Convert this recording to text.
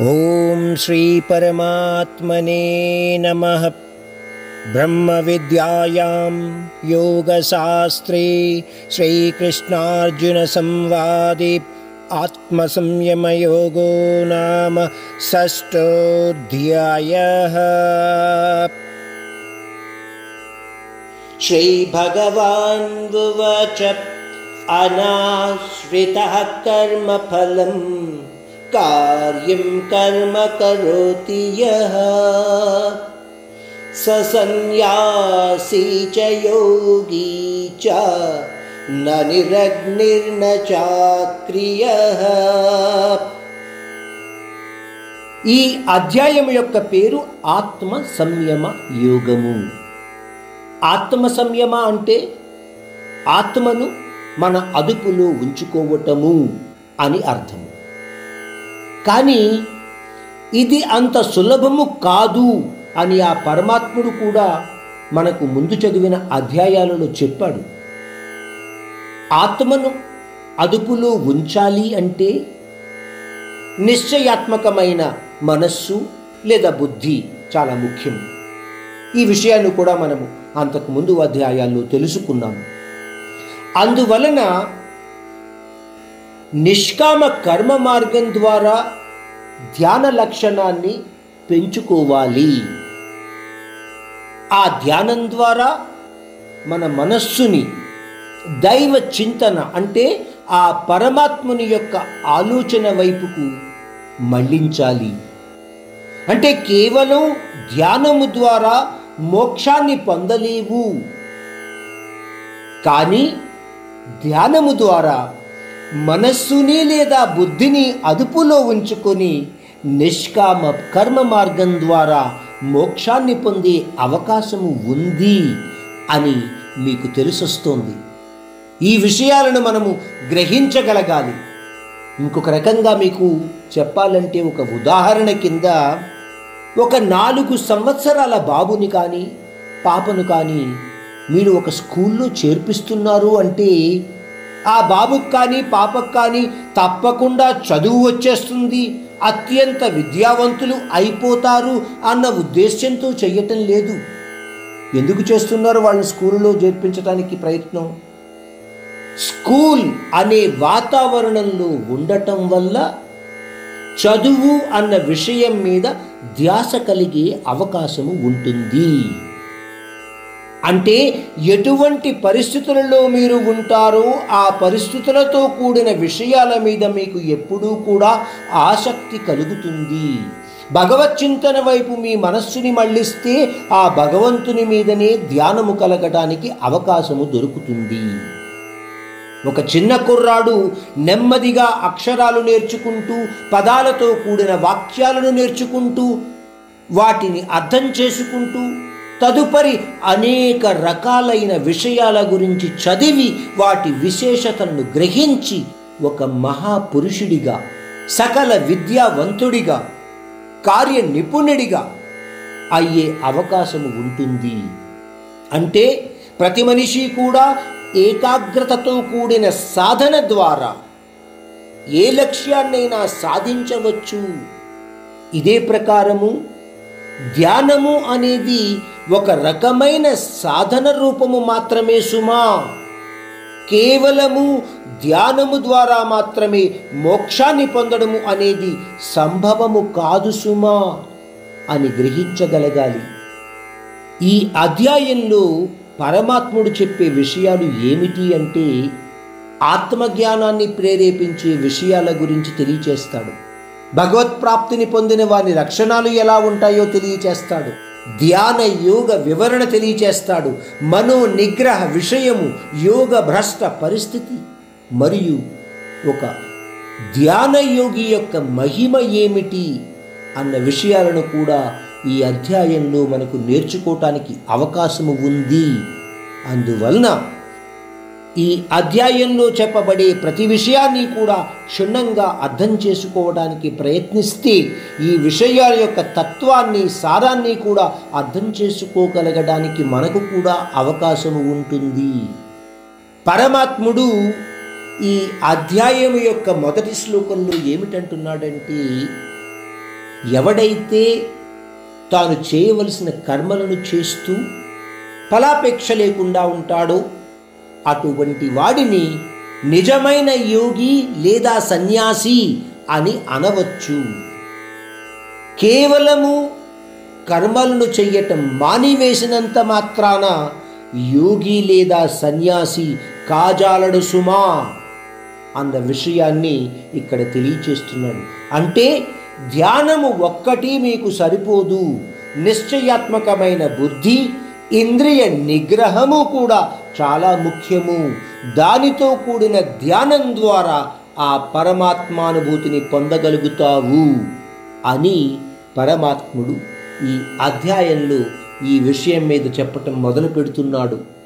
ॐ श्रीपरमात्मने नमः। ब्रह्मविद्यायां योगशास्त्रे श्रीकृष्णार्जुनसंवादे आत्मसंयमयोगो नाम षष्ठोऽध्यायः। श्रीभगवान्वच अनाश्रितः कर्मफलं कार्यं कर्म करोति यः स सन्न्यासी च योगी च न निरग्निर्न చాక్రియः ఈ అధ్యాయం యొక్క పేరు ఆత్మ సంయమ యోగము ఆత్మ సంయమ అంటే ఆత్మను మన అదుపులో ఉంచుకోవటము అని అర్థం కానీ ఇది అంత సులభము కాదు అని ఆ పరమాత్ముడు కూడా మనకు ముందు చదివిన అధ్యాయాలలో చెప్పాడు. ఆత్మను అదుపులో ఉంచాలి అంటే నిశ్చయాత్మకమైన మనస్సు లేదా బుద్ధి చాలా ముఖ్యం. ఈ విషయాన్ని కూడా మనము అంతకు ముందు అధ్యాయాల్లో తెలుసుకున్నాము. అందువలన నిష్కామ కర్మ మార్గం ద్వారా ధ్యాన లక్షణాన్ని పెంచుకోవాలి. ఆ ధ్యానం ద్వారా మన మనస్సుని దైవ చింతన అంటే ఆ పరమాత్ముని యొక్క ఆలోచన వైపుకు మళ్ళించాలి అంటే కేవలం ధ్యానము ద్వారా మోక్షాన్ని పొందలేవు. కానీ ధ్యానము ద్వారా మనస్సుని లేదా బుద్ధిని అదుపులో ఉంచుకొని నిష్కామ కర్మ మార్గం ద్వారా మోక్షాన్ని పొందే అవకాశము ఉంది అని మీకు తెలిసొస్తోంది. ఈ విషయాలను మనము గ్రహించగలగాలి. ఇంకొక రకంగా మీకు చెప్పాలంటే ఒక ఉదాహరణ కింద ఒక నాలుగు సంవత్సరాల బాబుని కానీ పాపను కానీ మీరు ఒక స్కూల్లో చేర్పిస్తున్నారు అంటే ఆ బాబుకు కానీ పాపకు కానీ తప్పకుండా చదువు వచ్చేస్తుంది. అత్యంత విద్యావంతులు అయిపోతారు అన్న ఉద్దేశ్యంతో చెయ్యటం లేదు. ఎందుకు చేస్తున్నారు వాళ్ళని స్కూల్లో చేర్పించడానికి ప్రయత్నం? స్కూల్ అనే వాతావరణంలో ఉండటం వల్ల చదువు అన్న విషయం మీద ధ్యాస కలిగే అవకాశము ఉంటుంది. అంటే ఎటువంటి పరిస్థితులలో మీరు ఉంటారో ఆ పరిస్థితులతో కూడిన విషయాల మీద మీకు ఎప్పుడూ కూడా ఆసక్తి కలుగుతుంది. భగవత్ చింతన వైపు మీ మనస్సుని మళ్ళిస్తే ఆ భగవంతుని మీదనే ధ్యానము కలగడానికి అవకాశము దొరుకుతుంది. ఒక చిన్న కుర్రాడు నెమ్మదిగా అక్షరాలు నేర్చుకుంటూ పదాలతో కూడిన వాక్యాలను నేర్చుకుంటూ వాటిని అర్థం చేసుకుంటూ తదుపరి అనేక రకాలైన విషయాల గురించి చదివి వాటి విశేషతలను గ్రహించి ఒక మహాపురుషుడిగా సకల విద్యావంతుడిగా కార్య నిపుణుడిగా అయ్యే అవకాశము ఉంటుంది. అంటే ప్రతి మనిషి కూడా ఏకాగ్రతతో కూడిన సాధన ద్వారా ఏ లక్ష్యాన్నైనా సాధించవచ్చు. ఇదే ప్రకారము ధ్యానము అనేది ఒక రకమైన సాధన రూపము మాత్రమే సుమా. కేవలము ధ్యానము ద్వారా మాత్రమే మోక్షాన్ని పొందడము అనేది సంభవము కాదు సుమా అని గ్రహించగలగాలి. ఈ అధ్యాయంలో పరమాత్ముడు చెప్పే విషయాలు ఏమిటి అంటే ఆత్మజ్ఞానాన్ని ప్రేరేపించే విషయాల గురించి తెలియచేస్తాడు. భగవత్ప్రాప్తిని పొందిన వారి లక్షణాలు ఎలా ఉంటాయో తెలియచేస్తాడు. ధ్యాన యోగ వివరణ తెలియచేస్తాడు. మనో నిగ్రహ విషయము యోగ భ్రష్ట పరిస్థితి. మరియు ఒక ధ్యాన యోగి యొక్క మహిమ ఏమిటి అన్న విషయాలను కూడా ఈ అధ్యాయంలో మనకు నేర్చుకోవటానికి అవకాశము ఉంది. అందువలన ఈ అధ్యాయంలో చెప్పబడే ప్రతి విషయాన్ని కూడా క్షుణ్ణంగా అర్థం చేసుకోవడానికి ప్రయత్నిస్తే ఈ విషయాల యొక్క తత్వాన్ని సారాన్ని కూడా అర్థం చేసుకోగలగడానికి మనకు కూడా అవకాశము ఉంటుంది. పరమాత్ముడు ఈ అధ్యాయం యొక్క మొదటి శ్లోకంలో ఏమిటంటున్నాడంటే ఎవడైతే తాను చేయవలసిన కర్మలను చేస్తూ ఫలాపేక్ష లేకుండా ఉంటాడో అటువంటి వాడిని నిజమైన యోగి లేదా సన్యాసి అని అనవచ్చు. కేవలము కర్మలను చెయ్యటం మానివేసినంత మాత్రాన యోగి లేదా సన్యాసి కాజాలడు సుమా అన్న విషయాన్ని ఇక్కడ తెలియచేస్తున్నాడు. అంటే ధ్యానము ఒక్కటి మీకు సరిపోదు నిశ్చయాత్మకమైన బుద్ధి ఇంద్రియ నిగ్రహము కూడా చాలా ముఖ్యము. దానితో కూడిన ధ్యానం ద్వారా ఆ పరమాత్మానుభూతిని పొందగలుగుతావు అని పరమాత్ముడు ఈ అధ్యాయంలో ఈ విషయం మీద చెప్పటం మొదలు పెడుతున్నాడు